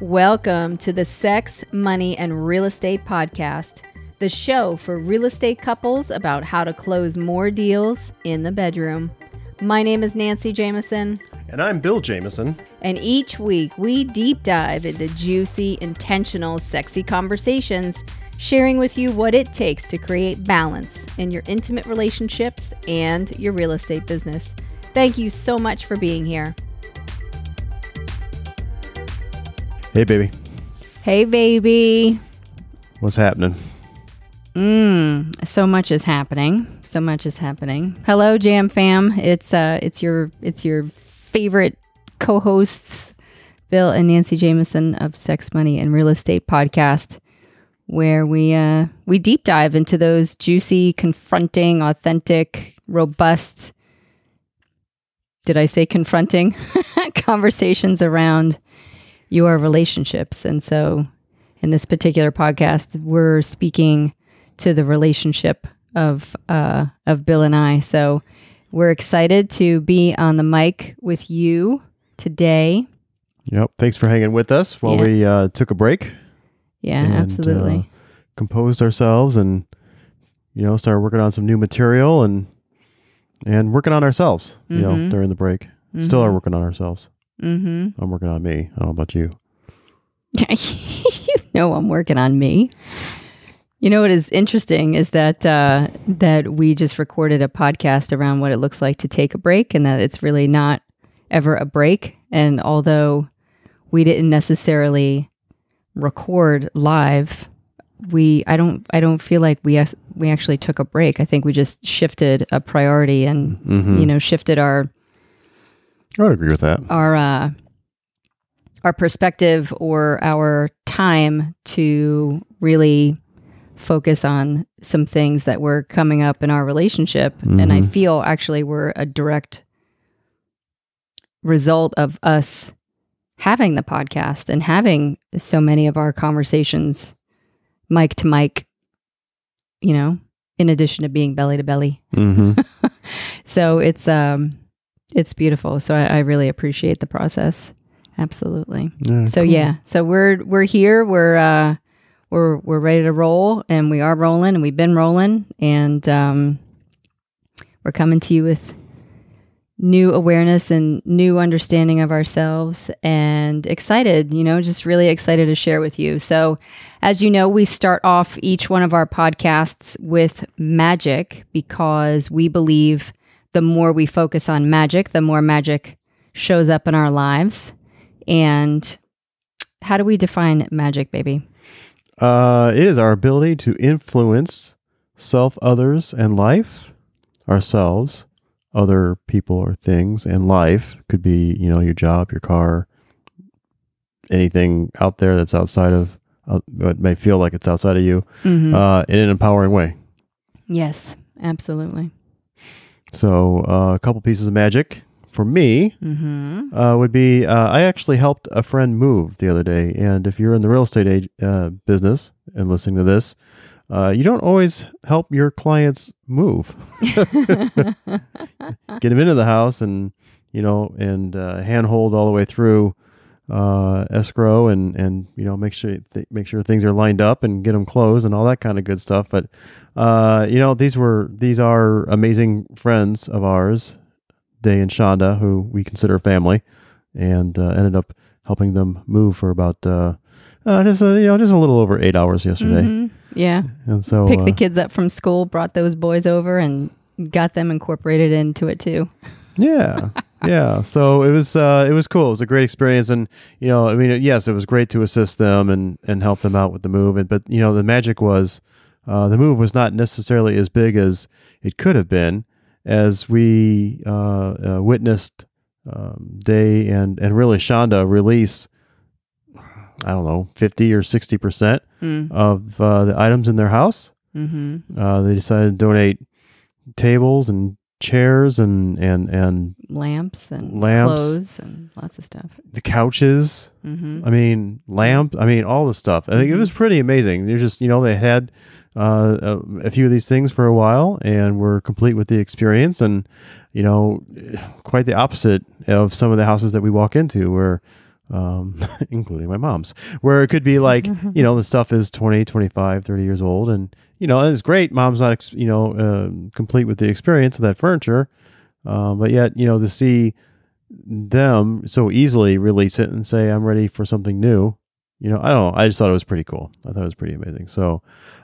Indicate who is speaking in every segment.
Speaker 1: Welcome to the Sex, Money, and Real Estate Podcast, the show for real estate couples about how to close more deals in the bedroom. My name is Nancy Jameson,
Speaker 2: And I'm Bill Jameson.
Speaker 1: and each week we deep dive into juicy, intentional, sexy conversations, sharing with you what it takes to create balance in your intimate relationships and your real estate business. Thank you so much for being here.
Speaker 2: Hey, baby.
Speaker 1: Hey, baby.
Speaker 2: What's happening?
Speaker 1: Mm, so much is happening. So much is happening. Hello, Jam Fam. It's uh, it's your it's your favorite co-hosts, Bill and Nancy Jameson of Sex, Money, and Real Estate podcast, where we uh we deep dive into those juicy, confronting, authentic, robust. Did I say confronting conversations around your relationships? And so, in this particular podcast, we're speaking to the relationship of uh, of Bill and I. So we're excited to be on the mic with you today.
Speaker 2: Yep. Thanks for hanging with us while
Speaker 1: Yeah.
Speaker 2: we uh, took a break,
Speaker 1: Yeah,
Speaker 2: And,
Speaker 1: absolutely.
Speaker 2: uh, composed ourselves, and you know, started working on some new material and and working on ourselves. You know,
Speaker 1: Mhm.
Speaker 2: during the break, still are
Speaker 1: Mhm.
Speaker 2: working on ourselves.
Speaker 1: Mm-hmm.
Speaker 2: I'm working on me. I don't know about you.
Speaker 1: you know, I'm working on me. You know what is interesting is that uh, that we just recorded a podcast around what it looks like to take a break, and that it's really not ever a break. And although we didn't necessarily record live, we I don't I don't feel like we we actually took a break. I think we just shifted a priority and
Speaker 2: Mhm.
Speaker 1: you know shifted our
Speaker 2: I would agree with that.
Speaker 1: our uh, our perspective or our time to really focus on some things that were coming up in our relationship and i
Speaker 2: Mhm.
Speaker 1: feel actually were a direct result of us having the podcast and having so many of our conversations mic to mic you know in addition to being belly to belly
Speaker 2: hmm
Speaker 1: so it's um it's beautiful. So I, I really appreciate the process. Absolutely.
Speaker 2: Yeah,
Speaker 1: so
Speaker 2: cool.
Speaker 1: yeah so we're we're here. We're uh we're we're ready to roll and we are rolling and we've been rolling and um we're coming to you with new awareness and new understanding of ourselves and excited you know just really excited to share with you. So as you know we start off each one of our podcasts with magic because we believe the more we focus on magic the more magic shows up in our lives and how do we define magic baby
Speaker 2: Uh, it is our ability to influence self, others, and life, ourselves, other people or things, and life could be, you know, your job, your car, anything out there that's outside of uh, what may feel like it's outside of you,
Speaker 1: Mhm.
Speaker 2: uh, in an empowering way.
Speaker 1: yes absolutely
Speaker 2: So, uh, a couple pieces of magic for me
Speaker 1: mm-hmm.
Speaker 2: uh, would be uh, I actually helped a friend move the other day. And if you're in the real estate age, uh, business and listening to this, uh, you don't always help your clients move. Get them into the house and, you know, and uh, handhold all the way through uh, escrow and, and, you know, make sure, th- make sure things are lined up and get them closed and all that kind of good stuff. But, uh, you know, these were, these are amazing friends of ours, Day and Shonda, who we consider family, and uh, ended up helping them move for about uh, uh, just uh, you know just a little over eight hours yesterday.
Speaker 1: Mhm. yeah
Speaker 2: And so
Speaker 1: picked the kids up from school brought those boys over and got them incorporated into it too
Speaker 2: yeah, yeah. So it was uh, it was cool. It was a great experience, and you know, I mean, yes, it was great to assist them and and help them out with the move. And but you know, the magic was uh, the move was not necessarily as big as it could have been, as we uh, uh, witnessed um, Day and and really Shonda release. I don't know, fifty or sixty percent
Speaker 1: mm.
Speaker 2: of uh, the items in their house.
Speaker 1: mm-hmm.
Speaker 2: Uh, they decided to donate tables and chairs and and and
Speaker 1: lamps and
Speaker 2: Lamps.
Speaker 1: clothes and lots of stuff
Speaker 2: the couches.
Speaker 1: mm-hmm.
Speaker 2: I mean, lamp. I mean, all the stuff. I think it was pretty amazing. They're just, you know, they had uh, a, a few of these things for a while and were complete with the experience. And, you know, quite the opposite of some of the houses that we walk into where um, including my mom's, where it could be like, you know, the stuff is 20, 25, 30 years old. And, you know, it's great. Mom's not, ex- you know, uh, complete with the experience of that furniture. Uh, but yet, you know, to see them so easily release it and say, I'm ready for something new. You know, I don't know. I just thought it was pretty cool. I thought it was pretty amazing. So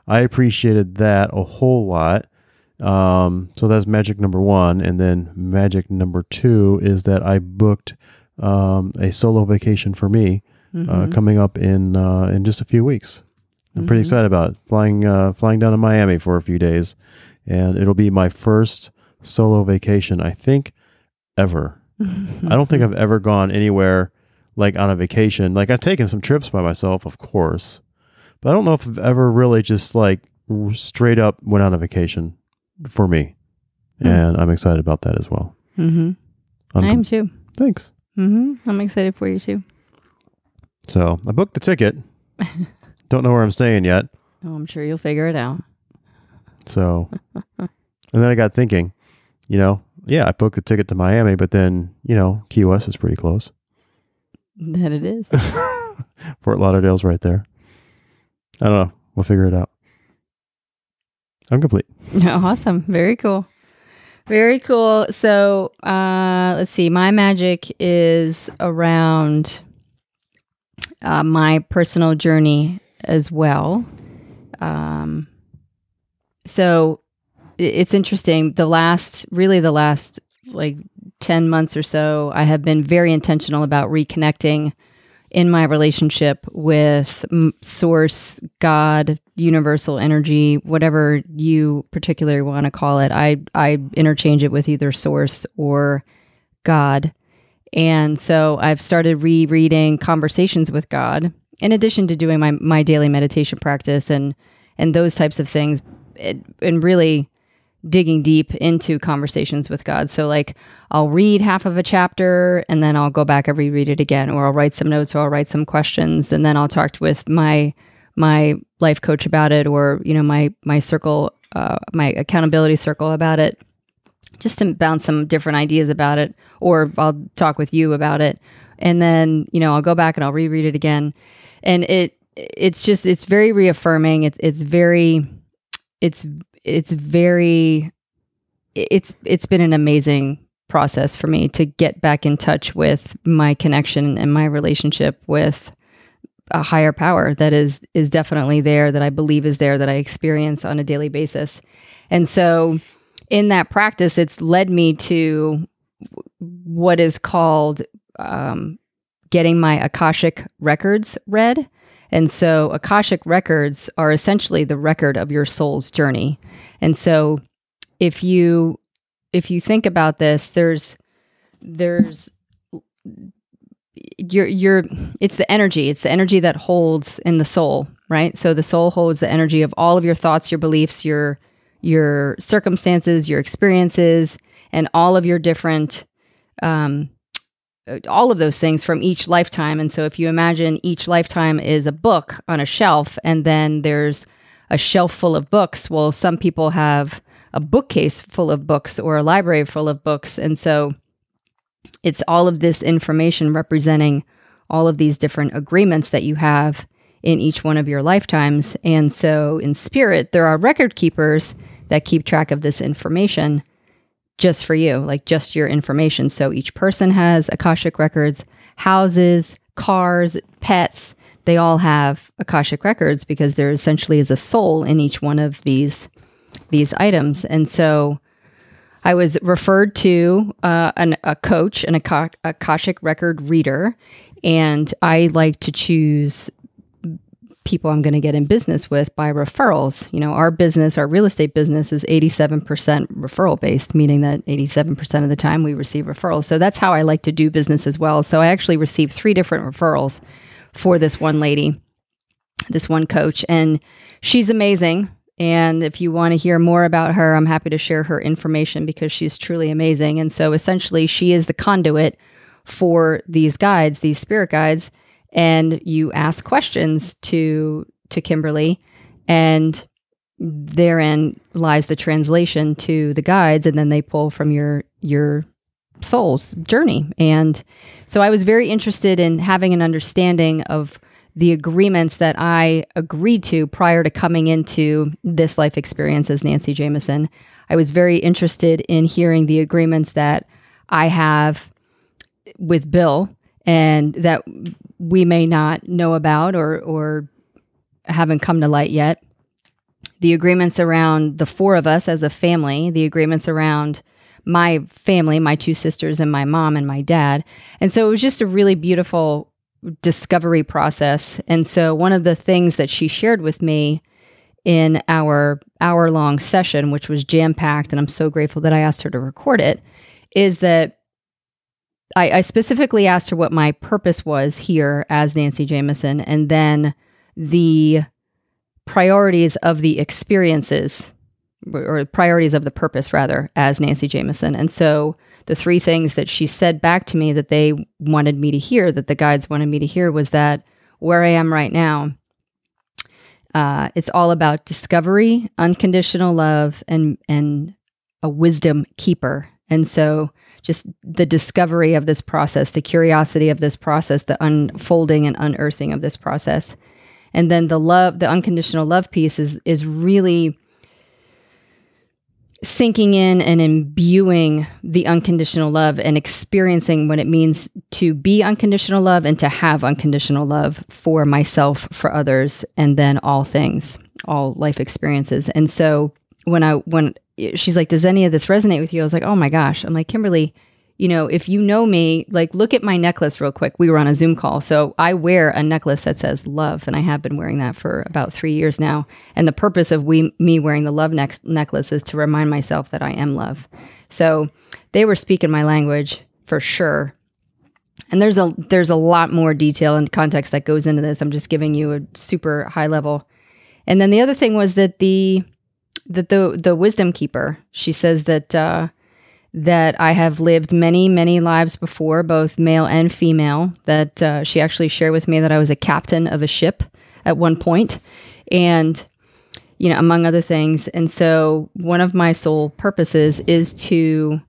Speaker 2: I appreciated that a whole lot. Um, so that's magic number one. And then magic number two is that I booked um, a solo vacation for me uh,
Speaker 1: Mhm.
Speaker 2: coming up in uh, in just a few weeks. I'm pretty
Speaker 1: Mhm.
Speaker 2: excited about it. Flying uh, flying down to Miami for a few days, and it'll be my first solo vacation I think ever. I don't think I've ever gone anywhere like on a vacation. Like I've taken some trips by myself, of course, but I don't know if I've ever really just like r- straight up went on a vacation for me.
Speaker 1: Hmm.
Speaker 2: And I'm excited about that as well.
Speaker 1: Mhm.
Speaker 2: I'm
Speaker 1: I am too.
Speaker 2: Thanks.
Speaker 1: hmm I'm excited for you too.
Speaker 2: So I booked the ticket. don't know where I'm staying yet.
Speaker 1: Oh, I'm sure you'll figure it out.
Speaker 2: So, and then I got thinking, you know, yeah, I booked the ticket to Miami, but then, you know, Key West is pretty close.
Speaker 1: That it is.
Speaker 2: Fort Lauderdale's right there. I don't know. We'll figure it out. I'm complete.
Speaker 1: awesome. Very cool. Very cool. So, uh, let's see. My magic is around uh, my personal journey as well. Um, so it's interesting. The last, really, the last like 10 months or so, I have been very intentional about reconnecting in my relationship with source, God, universal energy, whatever you particularly want to call it. I I interchange it with either source or God. And so I've started rereading Conversations with God in addition to doing my my daily meditation practice and and those types of things it, and really digging deep into conversations with God. So like I'll read half of a chapter and then I'll go back and reread it again or I'll write some notes or I'll write some questions and then I'll talk with my my life coach about it or you know my my circle uh, my accountability circle about it just to bounce some different ideas about it or I'll talk with you about it and then you know I'll go back and I'll reread it again and it it's just it's very reaffirming it's it's very it's it's very it's it's been an amazing process for me to get back in touch with my connection and my relationship with a higher power that is is definitely there that I believe is there that I experience on a daily basis. And so in that practice it's led me to what is called um, getting my akashic records read. And so akashic records are essentially the record of your soul's journey. And so if you if you think about this, there's there's you're you're it's the energy it's the energy that holds in the soul right so the soul holds the energy of all of your thoughts your beliefs your your circumstances your experiences and all of your different um all of those things from each lifetime. And so if you imagine each lifetime is a book on a shelf and then there's a shelf full of books well some people have a bookcase full of books or a library full of books. And so it's all of this information representing all of these different agreements that you have in each one of your lifetimes. And so in spirit, there are record keepers that keep track of this information just for you, like just your information. So each person has Akashic records, houses, cars, pets, they all have Akashic records because there essentially is a soul in each one of these these items. And so I was referred to uh, an, a coach, an Aka- Akashic record reader, and I like to choose people I'm going to get in business with by referrals. You know, our business, our real estate business is 87% referral based, meaning that 87% of the time we receive referrals. So that's how I like to do business as well. So I actually received three different referrals for this one lady, this one coach, and she's amazing. And if you want to hear more about her, I'm happy to share her information because she's truly amazing. And so essentially, she is the conduit for these guides, these spirit guides, and you ask questions to to Kimberly, and therein lies the translation to the guides, and then they pull from your your soul's journey. And so I was very interested in having an understanding of the agreements that I agreed to prior to coming into this life experience as Nancy Jameson. I was very interested in hearing the agreements that I have with Bill and that we may not know about or or haven't come to light yet. The agreements around the four of us as a family, the agreements around my family, my two sisters and my mom and my dad. And so it was just a really beautiful discovery process. And so one of the things that she shared with me in our hour long session, which was jam packed, and I'm so grateful that I asked her to record it, is that I, I, specifically asked her what my purpose was here as Nancy Jameson, and then the priorities of the experiences or priorities of the purpose rather as Nancy Jameson. And so the three things that she said back to me that they wanted me to hear, that the guides wanted me to hear, was that where I am right now, uh, it's all about discovery, unconditional love, and and a wisdom keeper. And so, just the discovery of this process, the curiosity of this process, the unfolding and unearthing of this process, and then the love, the unconditional love piece is is really sinking in and imbuing the unconditional love and experiencing what it means to be unconditional love and to have unconditional love for myself, for others, and then all things, all life experiences. And so when I when she's like, "Does any of this resonate with you?" I was like, "Oh my gosh!" I'm like, Kimberly, you know, if you know me, like look at my necklace real quick. We were on a Zoom call. So I wear a necklace that says love, and I have been wearing that for about three years now. And the purpose of we, me wearing the love ne- necklace is to remind myself that I am love. So they were speaking my language for sure. And there's a there's a lot more detail and context that goes into this. I'm just giving you a super high level. And then the other thing was that the that the the wisdom keeper, she says that uh, that I have lived many, many lives before, both male and female. That uh, she actually shared with me that I was a captain of a ship at one point, and you know, among other things. And so, one of my sole purposes is to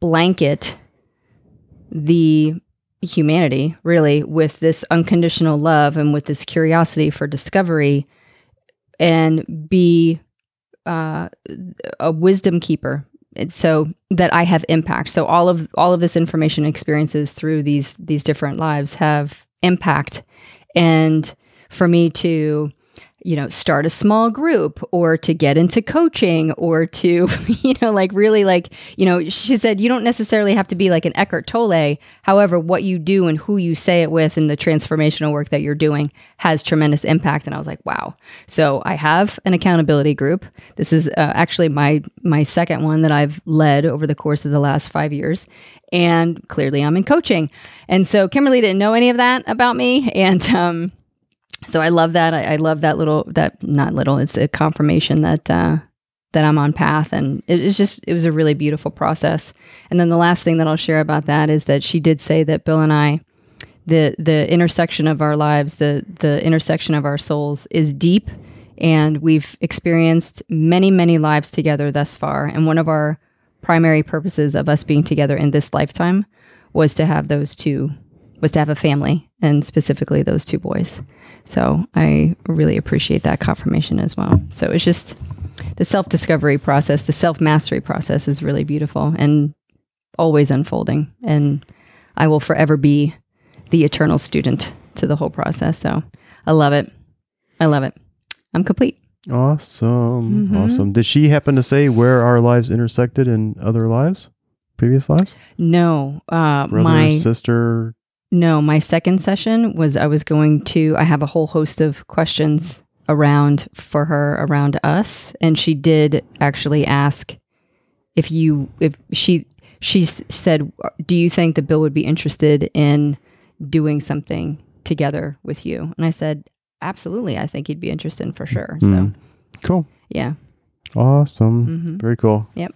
Speaker 1: blanket the humanity really with this unconditional love and with this curiosity for discovery and be uh, a wisdom keeper so that I have impact. So all of all of this information experiences through these these different lives have impact, and for me to you know start a small group or to get into coaching or to you know like really like you know she said you don't necessarily have to be like an Eckhart Tolle. However what you do and who you say it with and the transformational work that you're doing has tremendous impact. And I was like wow. So I have an accountability group. This is uh, actually my my second one that I've led over the course of the last 5 years. And clearly I'm in coaching. And so Kimberly didn't know any of that about me. And um so I love that. I, I, love that little that not little. It's a confirmation that uh, that I'm on path, and it was just it was a really beautiful process. And then the last thing that I'll share about that is that she did say that Bill and I, the the intersection of our lives, the the intersection of our souls is deep, and we've experienced many many lives together thus far. And one of our primary purposes of us being together in this lifetime was to have those two was to have a family and specifically those two boys. So I really appreciate that confirmation as well. So it's just the self discovery process, the self mastery process is really beautiful and always unfolding. And I will forever be the eternal student to the whole process. So I love it. I love it. I'm complete.
Speaker 2: Awesome. Mm-hmm. Awesome. Did she happen to say where our lives intersected in other lives? Previous lives?
Speaker 1: No. Uh,
Speaker 2: Brother,
Speaker 1: my
Speaker 2: sister,
Speaker 1: no, my second session was I was going to, I have a whole host of questions around for her around us. And she did actually ask if you, if she, she said, Do you think that Bill would be interested in doing something together with you? And I said, Absolutely. I think he'd be interested for sure. So
Speaker 2: hmm. cool.
Speaker 1: Yeah.
Speaker 2: Awesome. Mm-hmm. Very cool.
Speaker 1: Yep.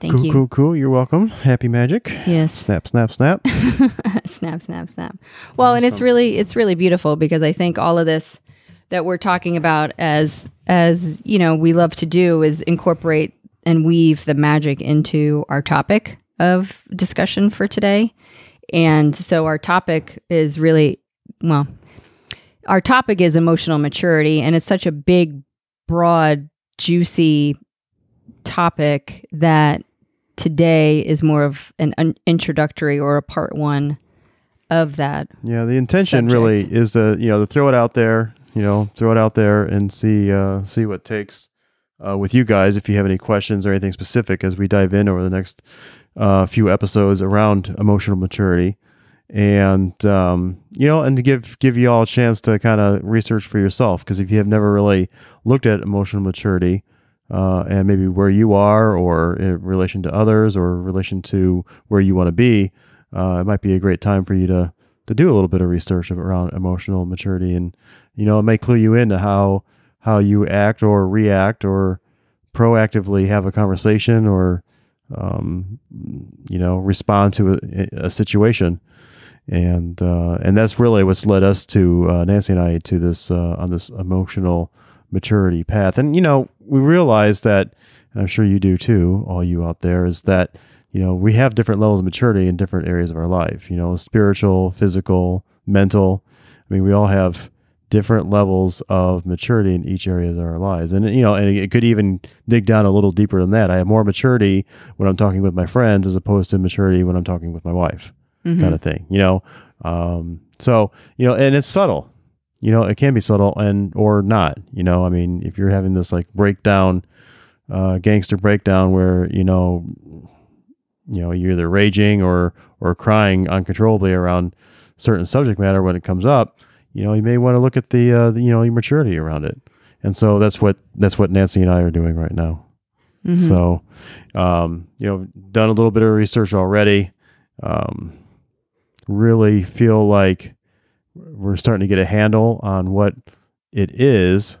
Speaker 1: Thank
Speaker 2: cool,
Speaker 1: you.
Speaker 2: Cool, cool, You're welcome. Happy magic.
Speaker 1: Yes.
Speaker 2: Snap, snap, snap.
Speaker 1: snap, snap, snap. Well, awesome. and it's really it's really beautiful because I think all of this that we're talking about as as, you know, we love to do is incorporate and weave the magic into our topic of discussion for today. And so our topic is really, well, our topic is emotional maturity, and it's such a big, broad, juicy topic that today is more of an un- introductory or a part one of that.
Speaker 2: Yeah, the intention
Speaker 1: subject.
Speaker 2: really is to you know to throw it out there, you know, throw it out there and see uh, see what takes uh, with you guys. If you have any questions or anything specific, as we dive in over the next uh, few episodes around emotional maturity, and um, you know, and to give give you all a chance to kind of research for yourself, because if you have never really looked at emotional maturity. Uh, and maybe where you are, or in relation to others, or in relation to where you want to be, uh, it might be a great time for you to to do a little bit of research around emotional maturity, and you know it may clue you into how how you act or react or proactively have a conversation or um, you know respond to a, a situation, and uh, and that's really what's led us to uh, Nancy and I to this uh, on this emotional maturity path, and you know we realize that, and I'm sure you do too, all you out there, is that you know, we have different levels of maturity in different areas of our life, you know, spiritual, physical, mental. I mean, we all have different levels of maturity in each area of our lives. And, you know, and it could even dig down a little deeper than that. I have more maturity when I'm talking with my friends as opposed to maturity when I'm talking with my wife,
Speaker 1: Mhm.
Speaker 2: kind of thing, you know? Um, so, you know, and it's subtle, you know, it can be subtle and, or not, you know, I mean, if you're having this like breakdown, uh, gangster breakdown where, you know, you know you're either raging or or crying uncontrollably around certain subject matter when it comes up you know you may want to look at the, uh, the you know your maturity around it. And so that's what that's what nancy and i are doing right now.
Speaker 1: Mhm.
Speaker 2: so um, you know done a little bit of research already. Um, really feel like we're starting to get a handle on what it is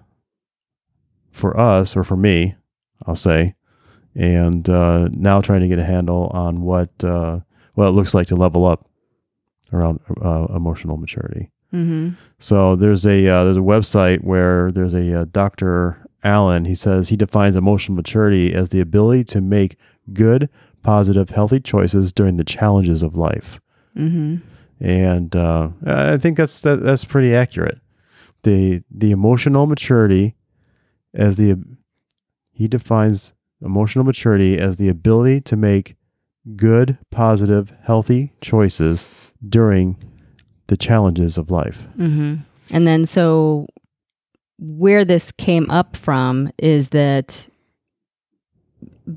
Speaker 2: for us or for me i'll say and uh, now trying to get a handle on what uh, what it looks like to level up around uh, emotional maturity.
Speaker 1: Mhm.
Speaker 2: So there's a uh, there's a website where there's a uh, Dr. Allen. He says he defines emotional maturity as the ability to make good, positive, healthy choices during the challenges of life.
Speaker 1: Mm Mhm.
Speaker 2: And uh, I think that's that, that's pretty accurate. The the emotional maturity as the he defines emotional maturity as the ability to make good, positive, healthy choices during the challenges of life.
Speaker 1: hmm And then, so where this came up from is that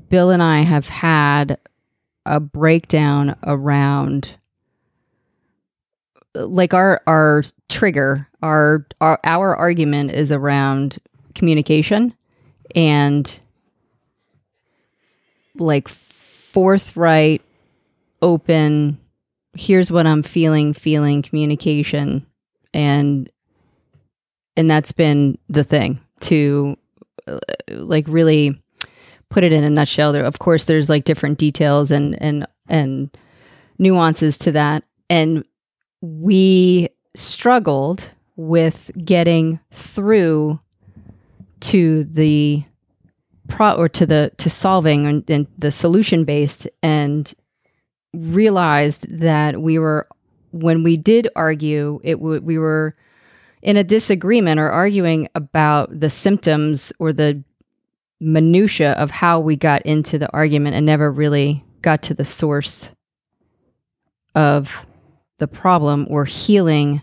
Speaker 1: Bill and I have had a breakdown around like our our trigger our our, our argument is around communication and like forthright open here's what i'm feeling feeling communication. And and that's been the thing to uh, like really put it in a nutshell. There of course there's like different details and and and nuances to that. And we struggled with getting through to the pro or to the to solving and, and the solution based and realized that we were when we did argue it w- we were in a disagreement or arguing about the symptoms or the minutia of how we got into the argument and never really got to the source of the problem or healing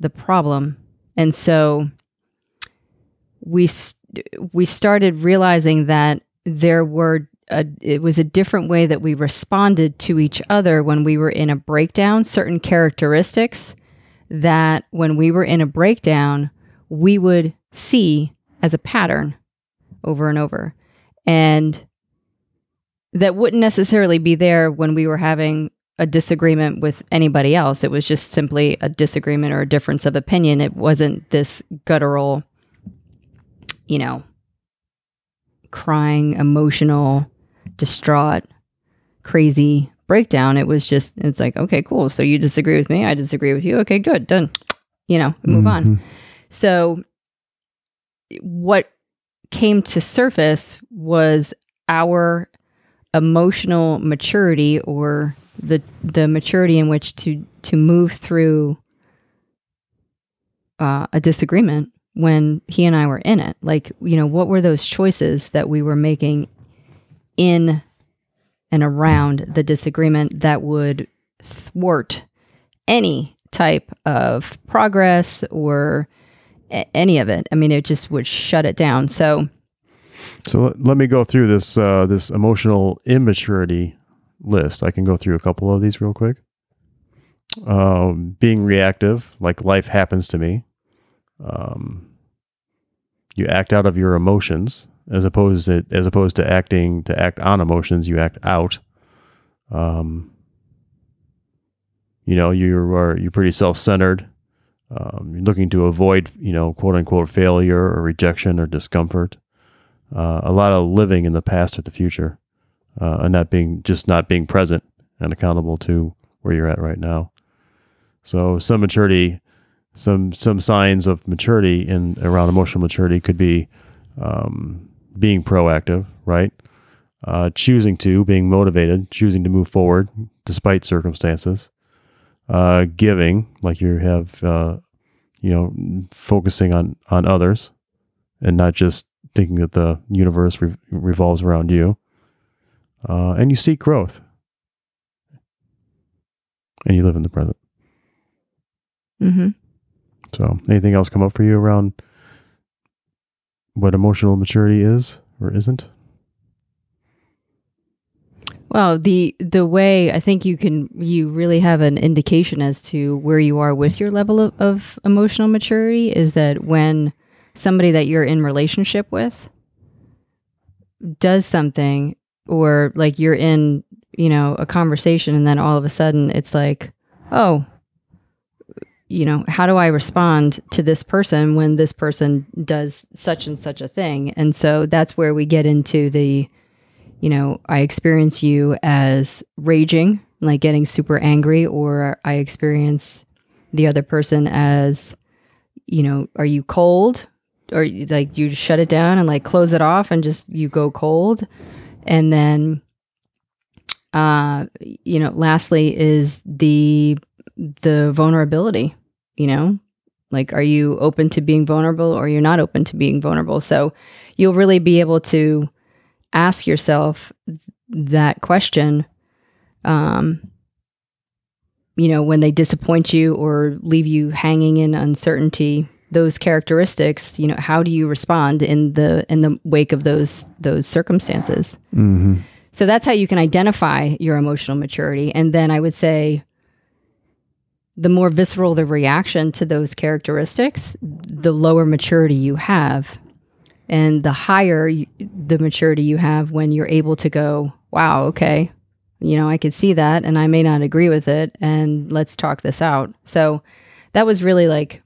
Speaker 1: the problem. And so we we started realizing that there were a, it was a different way that we responded to each other when we were in a breakdown. Certain characteristics that when we were in a breakdown we would see as a pattern over and over. And that wouldn't necessarily be there when we were having a disagreement with anybody else. It was just simply a disagreement or a difference of opinion. It wasn't this guttural you know crying emotional distraught crazy breakdown. It was just it's like okay cool. So you disagree with me i disagree with you. Okay good done. You know move on.
Speaker 2: Mhm.
Speaker 1: so what came to surface was our emotional maturity or the the maturity in which to to move through uh, a disagreement when he and I were in it. Like, you know, what were those choices that we were making in and around the disagreement that would thwart any type of progress or a- any of it? I mean, it just would shut it down. So,
Speaker 2: So let, me go through this uh, this emotional immaturity list. I can go through a couple of these real quick. Um, being reactive, like life happens to me. Um, you act out of your emotions as opposed to, as opposed to acting to act on emotions. You act out. Um, you know, you are you're pretty self centered. Um, you're looking to avoid, you know, quote unquote failure or rejection or discomfort uh, a lot of living in the past or the future, uh, and not being just not being present and accountable to where you're at right now. So some maturity, some some signs of maturity in around emotional maturity could be um, being proactive, right? Uh, choosing to, being motivated, choosing to move forward despite circumstances. Uh, giving, like you have, uh, you know, focusing on on others, and not just thinking that the universe re- revolves around you. Uh, and you seek growth. And you live in the present.
Speaker 1: hmm
Speaker 2: So, anything else come up for you around what emotional maturity is or isn't?
Speaker 1: well, the the way I think you can you really have an indication as to where you are with your level of, of emotional maturity is that when somebody that you're in relationship with does something or like you're in you know a conversation and then all of a sudden it's like oh you know how do i respond to this person when this person does such and such a thing? And so that's where we get into the you know i experience you as raging like getting super angry or i experience the other person as you know are you cold? Or like you shut it down and like close it off and just you go cold and then uh you know lastly is the the vulnerability you know? Like are you open to being vulnerable or you're not open to being vulnerable? So you'll really be able to ask yourself that question um you know when they disappoint you or leave you hanging in uncertainty those characteristics you know how do you respond in the in the wake of those those circumstances?
Speaker 2: Mm-hmm.
Speaker 1: so that's how you can identify your emotional maturity. And then i would say the more visceral the reaction to those characteristics the lower maturity you have. And the higher you, the maturity you have when you're able to go wow okay you know i could see that and i may not agree with it and let's talk this out. So that was really like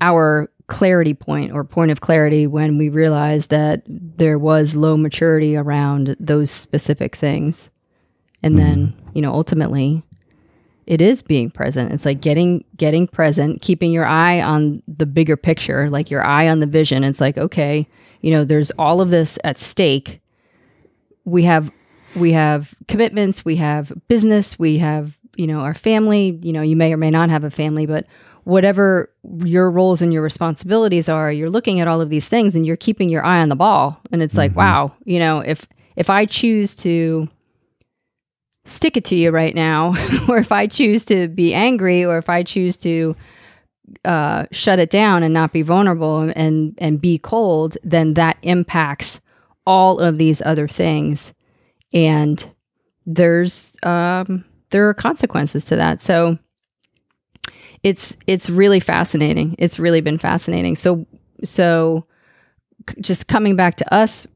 Speaker 1: our clarity point or point of clarity when we realized that there was low maturity around those specific things. And then, mm-hmm. you know, ultimately it is being present. It's like getting getting present, keeping your eye on the bigger picture, like your eye on the vision. It's like, okay, you know, there's all of this at stake. We have we have commitments, we have business, we have, you know, our family, you know, you may or may not have a family, but whatever your roles and your responsibilities are, you're looking at all of these things and you're keeping your eye on the ball. And it's like, wow, you know, if if I choose to stick it to you right now, or if I choose to be angry, or if I choose to uh, shut it down and not be vulnerable and and be cold, then that impacts all of these other things, and there's um, there are consequences to that. So it's it's really fascinating. It's really been fascinating. So so just coming back to us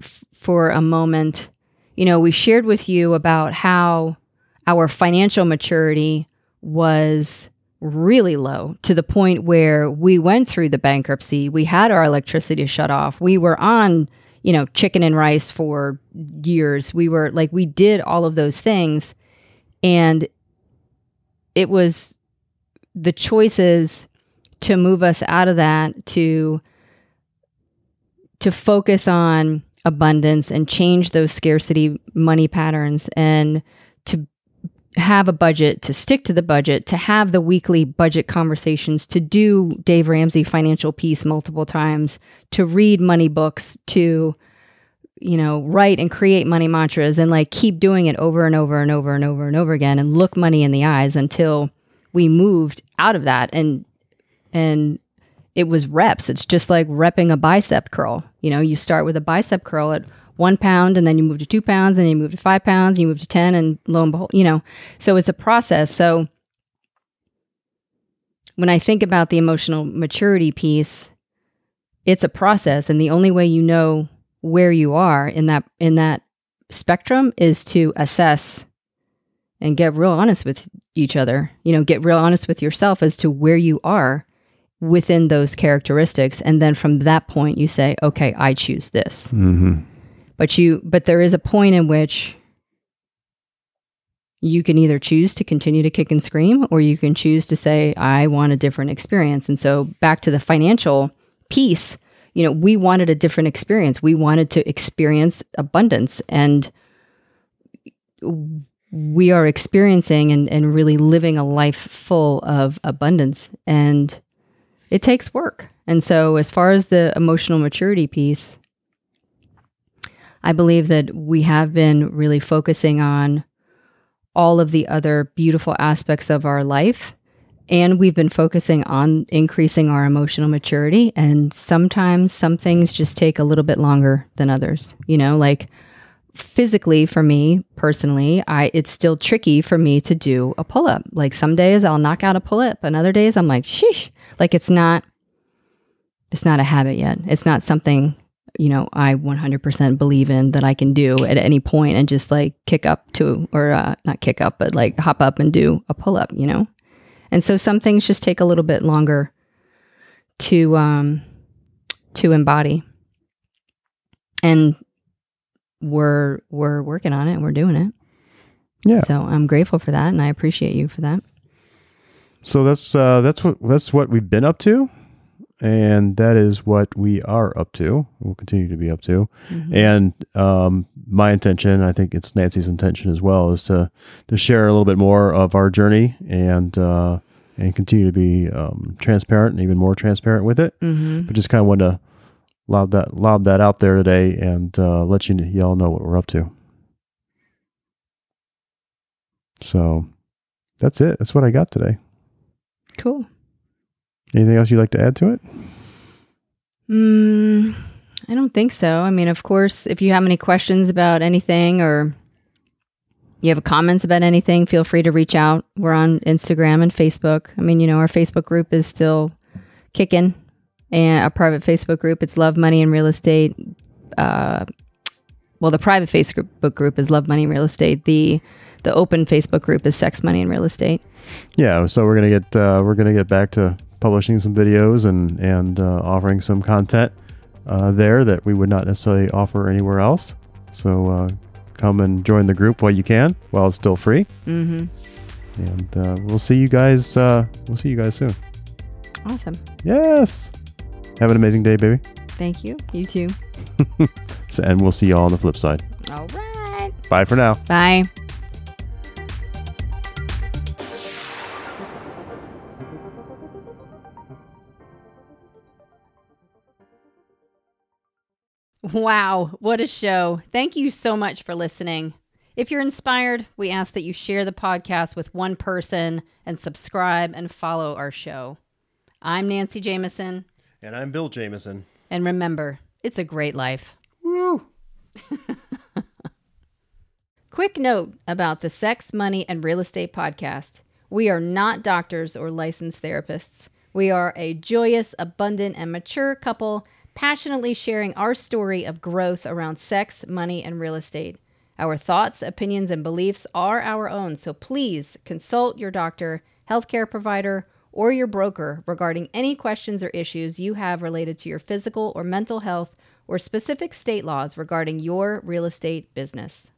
Speaker 1: f- for a moment, you know, we shared with you about how our financial maturity was really low to the point where we went through the bankruptcy. We had our electricity shut off. We were on, you know, chicken and rice for years. We were like, we did all of those things. And it was the choices to move us out of that to to focus on abundance and change those scarcity money patterns and to have a budget, to stick to the budget, to have the weekly budget conversations, to do Dave Ramsey financial peace multiple times, to read money books, to you know, write and create money mantras and like keep doing it over and over and over and over and over again and look money in the eyes until we moved out of that and and it was reps. It's just like repping a bicep curl. You know, you start with a bicep curl at one pound and then you move to two pounds and then you move to five pounds and you move to 10 and lo and behold, you know, so it's a process. So when I think about the emotional maturity piece, it's a process. And the only way you know where you are in that, in that spectrum is to assess and get real honest with each other. You know, get real honest with yourself as to where you are within those characteristics and then from that point you say okay i choose this
Speaker 2: Mm-hmm.
Speaker 1: but you but there is a point in which you can either choose to continue to kick and scream or you can choose to say i want a different experience and so back to the financial piece you know we wanted a different experience we wanted to experience abundance and we are experiencing and, and really living a life full of abundance and it takes work. And so, as far as the emotional maturity piece, I believe that we have been really focusing on all of the other beautiful aspects of our life. And we've been focusing on increasing our emotional maturity. And sometimes some things just take a little bit longer than others. You know, like physically for me personally, I it's still tricky for me to do a pull up. Like some days I'll knock out a pull up, and other days I'm like, sheesh. Like it's not it's not a habit yet. It's not something, you know, I 100% believe in that I can do at any point and just like kick up to or uh, not kick up, but like hop up and do a pull up, you know? And so some things just take a little bit longer to um to embody. And we're we're working on it and we're doing it.
Speaker 2: Yeah.
Speaker 1: So I'm grateful for that and I appreciate you for that.
Speaker 2: So that's uh, that's what that's what we've been up to, and that is what we are up to. We'll continue to be up to,
Speaker 1: Mhm.
Speaker 2: and um, my intention, I think it's Nancy's intention as well, is to to share a little bit more of our journey and uh, and continue to be um, transparent and even more transparent with it.
Speaker 1: Mhm.
Speaker 2: But just kind of want to lob that lob that out there today and uh, let you y'all know what we're up to. So that's it. That's what I got today.
Speaker 1: Cool.
Speaker 2: Anything else you'd like to add to it?
Speaker 1: Mm, I don't think so. I mean, of course, if you have any questions about anything or you have comments about anything, feel free to reach out. We're on Instagram and Facebook. I mean, you know, our Facebook group is still kicking and a private Facebook group. It's Love Money and Real Estate. Uh, well, the private Facebook group is Love Money and Real Estate. The the open Facebook group is Sex Money and Real Estate.
Speaker 2: Yeah, so we're gonna get uh, we're gonna get back to publishing some videos and and uh, offering some content uh, there that we would not necessarily offer anywhere else. So uh, come and join the group while you can, while it's still free.
Speaker 1: Mm-hmm.
Speaker 2: And uh, we'll see you guys. Uh, we'll see you guys soon.
Speaker 1: Awesome.
Speaker 2: Yes. Have an amazing day, baby.
Speaker 1: Thank you. You too.
Speaker 2: So, and we'll see you all on the flip side.
Speaker 1: All right.
Speaker 2: Bye for now.
Speaker 1: Bye. Wow, what a show. Thank you so much for listening. If you're inspired, we ask that you share the podcast with one person and subscribe and follow our show. I'm Nancy Jameson,
Speaker 2: And I'm Bill Jameson.
Speaker 1: and remember, it's a great life.
Speaker 2: Woo!
Speaker 1: Quick note about the Sex, Money, and Real Estate podcast. We are not doctors or licensed therapists. We are a joyous, abundant, and mature couple passionately sharing our story of growth around sex, money, and real estate. Our thoughts, opinions, and beliefs are our own, so please consult your doctor, healthcare provider, or your broker regarding any questions or issues you have related to your physical or mental health or specific state laws regarding your real estate business.